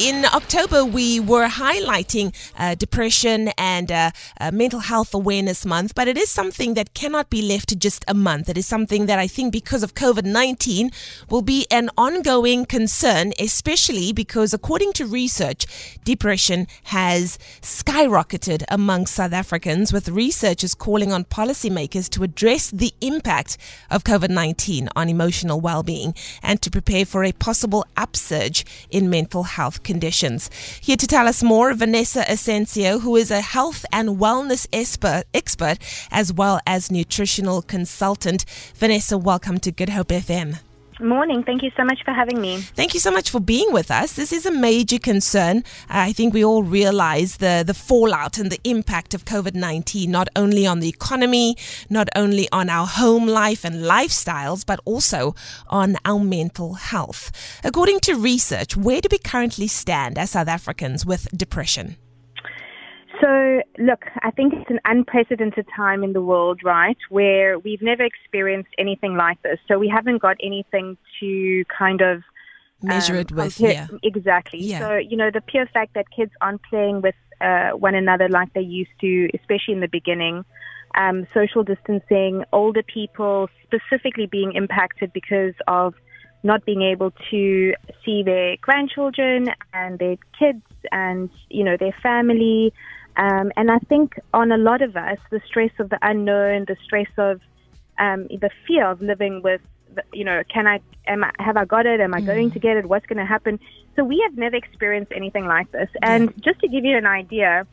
In October, we were highlighting uh, depression and uh, uh, mental health awareness month, but it is something that cannot be left to just a month. It is something that I think, because of COVID 19, will be an ongoing concern, especially because, according to research, depression has skyrocketed among South Africans, with researchers calling on policymakers to address the impact of COVID 19 on emotional well being and to prepare for a possible upsurge in mental health conditions. Here to tell us more, Vanessa Ascencao, who is a health and wellness expert, expert as well as nutritional consultant. Vanessa, welcome to Good Hope FM. Morning. Thank you so much for having me. Thank you so much for being with us. This is a major concern. Uh, I think we all realize the, the fallout and the impact of COVID 19, not only on the economy, not only on our home life and lifestyles, but also on our mental health. According to research, where do we currently stand as South Africans with depression? So, look, I think it's an unprecedented time in the world, right, where we've never experienced anything like this. So we haven't got anything to kind of measure um, it with. compare- Yeah. Exactly. Yeah. So, you know, the pure fact that kids aren't playing with uh, one another like they used to, especially in the beginning, um, social distancing, older people specifically being impacted because of not being able to see their grandchildren and their kids and, you know, their family. Um, and I think on a lot of us, the stress of the unknown, the stress of um, the fear of living with, the, you know, can I, am I, have I got it? Am I going to get it? What's going to happen? So we have never experienced anything like this. And just to give you an idea,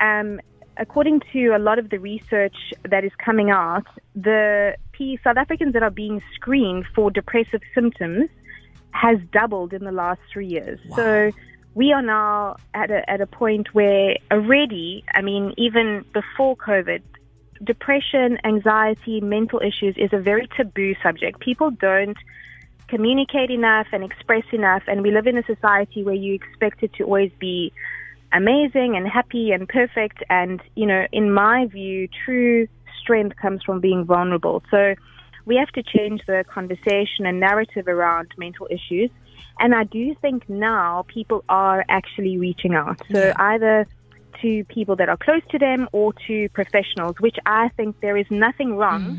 um, according to a lot of the research that is coming out, the P- South Africans that are being screened for depressive symptoms has doubled in the last three years. So we are now at a, at a point where already, I mean, even before COVID, depression, anxiety, mental issues is a very taboo subject. People don't communicate enough and express enough, and we live in a society where you expect it to always be amazing and happy and perfect. And, you know, in my view, true strength comes from being vulnerable. So we have to change the conversation and narrative around mental issues. And I do think now people are actually reaching out. So either to people that are close to them or to professionals, which I think there is nothing wrong.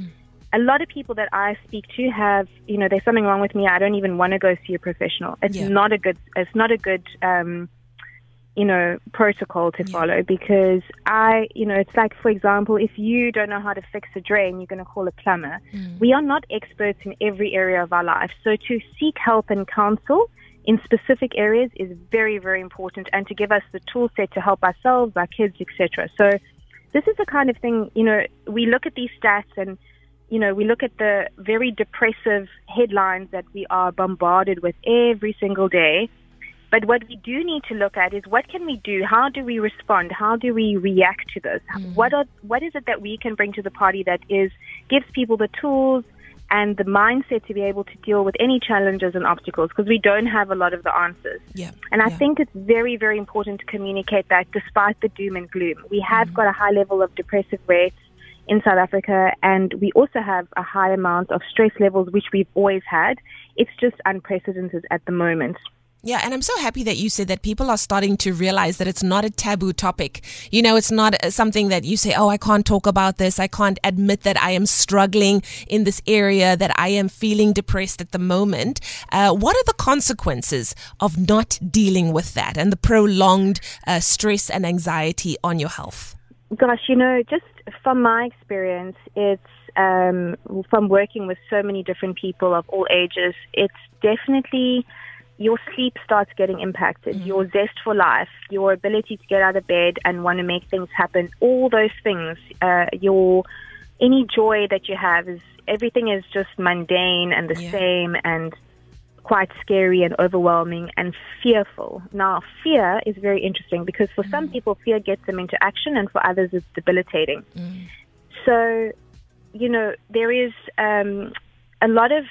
A lot of people that I speak to have, you know, there's something wrong with me. I don't even want to go see a professional. It's Yeah. not a good. It's not a good. Um, you know, protocol to follow because I, you know, it's like, for example, if you don't know how to fix a drain, you're going to call a plumber. Mm. We are not experts in every area of our life. So to seek help and counsel in specific areas is very, very important and to give us the tool set to help ourselves, our kids, etc. So this is the kind of thing, you know, we look at these stats and, you know, we look at the very depressive headlines that we are bombarded with every single day. But what we do need to look at is what can we do? How do we respond? How do we react to this? Mm. What are what is it that we can bring to the party that is gives people the tools and the mindset to be able to deal with any challenges and obstacles because we don't have a lot of the answers. Yeah. And I yeah. think it's very, very important to communicate that despite the doom and gloom. We have mm. got a high level of depressive rates in South Africa and we also have a high amount of stress levels, which we've always had. It's just unprecedented at the moment. Yeah, and I'm so happy that you said that people are starting to realize that it's not a taboo topic. You know, it's not uh, something that you say, oh, I can't talk about this. I can't admit that I am struggling in this area, that I am feeling depressed at the moment. Uh, what are the consequences of not dealing with that and the prolonged uh, stress and anxiety on your health? Gosh, you know, just from my experience, it's um, from working with so many different people of all ages, it's definitely your sleep starts getting impacted, your zest for life, your ability to get out of bed and want to make things happen, all those things, uh, your any joy that you have is everything is just mundane and the Yeah. same and quite scary and overwhelming and fearful. Now, fear is very interesting because for some people, fear gets them into action, and for others, it's debilitating. So, you know, there is um, a lot of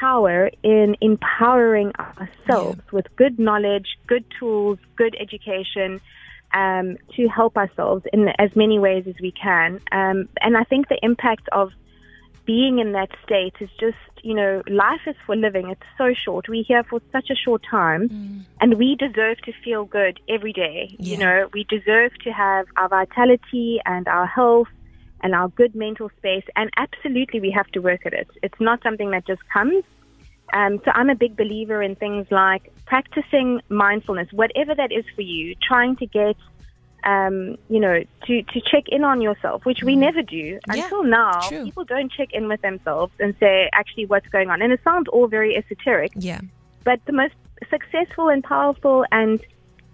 power in empowering ourselves with good knowledge, good tools, good education. Um, to help ourselves in as many ways as we can, um, and I think the impact of being in that state is just, you know, life is for living. It's so short. We're here for such a short time, mm. and we deserve to feel good every day. Yeah. You know, we deserve to have our vitality and our health and our good mental space, and absolutely we have to work at it. It's not something that just comes. Um, so I'm a big believer in things like practicing mindfulness, whatever that is for you, trying to get um, you know, to, to check in on yourself, which we never do yeah, until now. True. People don't check in with themselves and say actually what's going on. And it sounds all very esoteric. Yeah. But the most successful and powerful and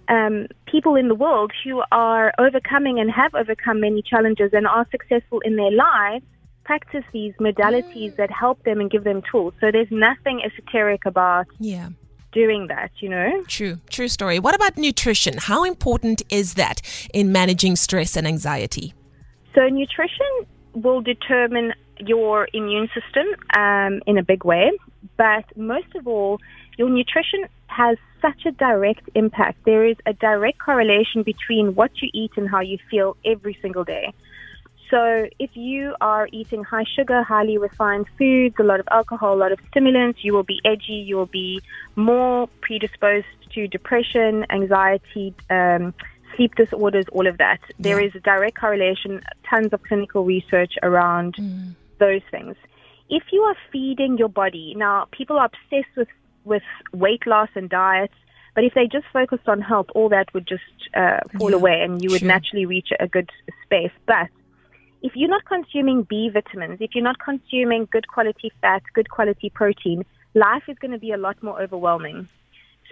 um, people in the world who are overcoming and have overcome many challenges and are successful in their lives practice these modalities mm. that help them and give them tools. So there's nothing esoteric about yeah doing that, you know? True, true story. What about nutrition? How important is that in managing stress and anxiety? So, nutrition will determine your immune system um, in a big way, but most of all, your nutrition has such a direct impact. There is a direct correlation between what you eat and how you feel every single day. So if you are eating high sugar, highly refined foods, a lot of alcohol, a lot of stimulants, you will be edgy, you will be more predisposed to depression, anxiety, um, sleep disorders, all of that. Yeah. There is a direct correlation, tons of clinical research around mm. Those things. If you are feeding your body, now people are obsessed with, with weight loss and diets, but if they just focused on health, all that would just uh, fall yeah, away and you would naturally reach a good space. But if you're not consuming B vitamins, if you're not consuming good quality fat, good quality protein, life is going to be a lot more overwhelming.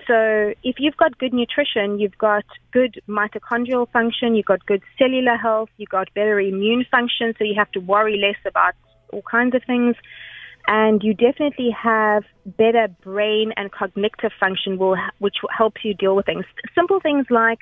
So if you've got good nutrition, you've got good mitochondrial function, you've got good cellular health, you've got better immune function, so you have to worry less about all kinds of things. And you definitely have better brain and cognitive function, will, which helps you deal with things. Simple things like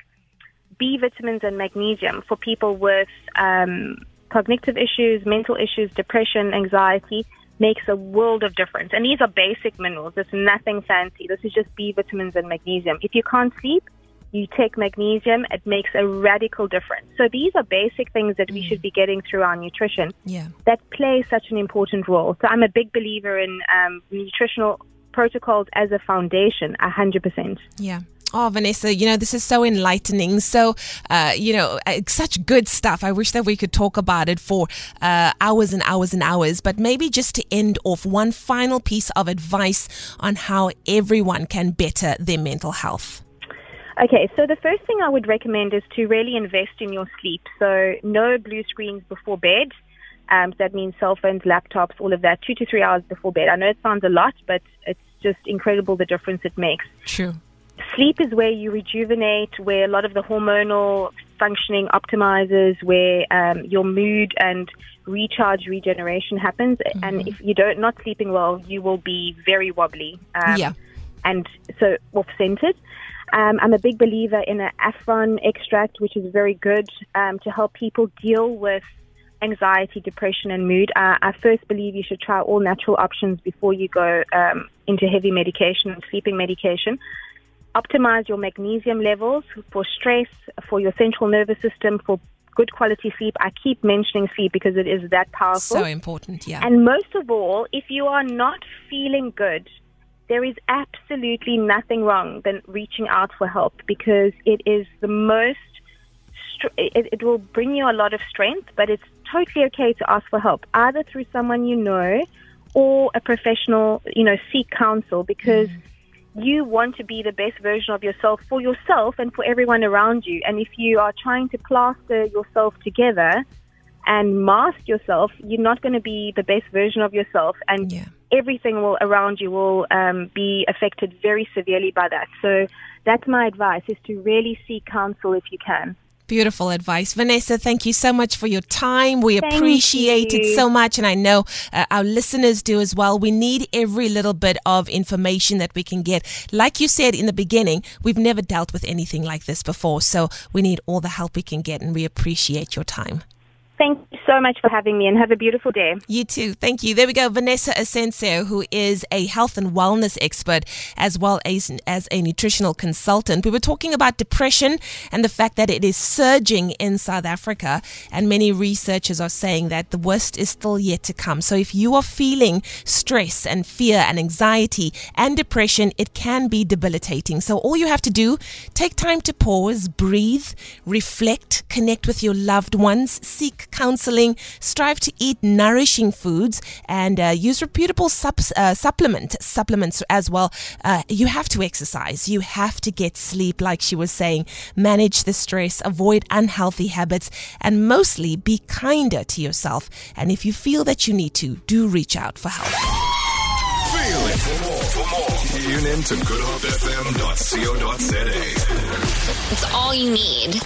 B vitamins and magnesium for people with um, cognitive issues, mental issues, depression, anxiety makes a world of difference. And these are basic minerals. It's nothing fancy. This is just B vitamins and magnesium. If you can't sleep, you take magnesium, it makes a radical difference. So these are basic things that we mm. should be getting through our nutrition yeah. that play such an important role. So I'm a big believer in um, nutritional protocols as a foundation, 100%. Yeah. Oh, Vanessa, you know, this is so enlightening. So, uh, you know, uh, such good stuff. I wish that we could talk about it for uh, hours and hours and hours. But maybe just to end off, one final piece of advice on how everyone can better their mental health. Okay, so the first thing I would recommend is to really invest in your sleep. So, no blue screens before bed. Um, so that means cell phones, laptops, all of that, two to three hours before bed. I know it sounds a lot, but it's just incredible the difference it makes. True sleep is where you rejuvenate, where a lot of the hormonal functioning optimizes, where um, your mood and recharge regeneration happens. Mm-hmm. And if you don't not sleeping well, you will be very wobbly. Um, yeah. And so off centered. Um, I'm a big believer in an Affron extract, which is very good um, to help people deal with anxiety, depression, and mood. Uh, I first believe you should try all natural options before you go um, into heavy medication and sleeping medication optimize your magnesium levels for stress, for your central nervous system, for good quality sleep. I keep mentioning sleep because it is that powerful. So important, yeah. And most of all, if you are not feeling good, there is absolutely nothing wrong than reaching out for help because it is the most it, it, will bring you a lot of strength, but it's totally okay to ask for help, either through someone you know or a professional, you know, seek counsel because mm you want to be the best version of yourself for yourself and for everyone around you. And if you are trying to plaster yourself together and mask yourself, you're not going to be the best version of yourself. And yeah. everything will around you will um, be affected very severely by that. So that's my advice: is to really seek counsel if you can. Beautiful advice. Vanessa, thank you so much for your time. We thank appreciate you. it so much. And I know uh, our listeners do as well. We need every little bit of information that we can get. Like you said in the beginning, we've never dealt with anything like this before. So we need all the help we can get. And we appreciate your time. Thank you so much for having me and have a beautiful day. You too. Thank you. There we go. Vanessa Ascencao, who is a health and wellness expert as well as, as a nutritional consultant. We were talking about depression and the fact that it is surging in South Africa. And many researchers are saying that the worst is still yet to come. So if you are feeling stress and fear and anxiety and depression, it can be debilitating. So all you have to do, take time to pause, breathe, reflect, connect with your loved ones, seek counseling, strive to eat nourishing foods, and uh, use reputable sub- uh, supplement supplements as well. Uh, you have to exercise. You have to get sleep, like she was saying. Manage the stress, avoid unhealthy habits, and mostly be kinder to yourself. And if you feel that you need to, do reach out for help. Feel it. For more, for more, tune in to goodhopefm.co.za. It's all you need.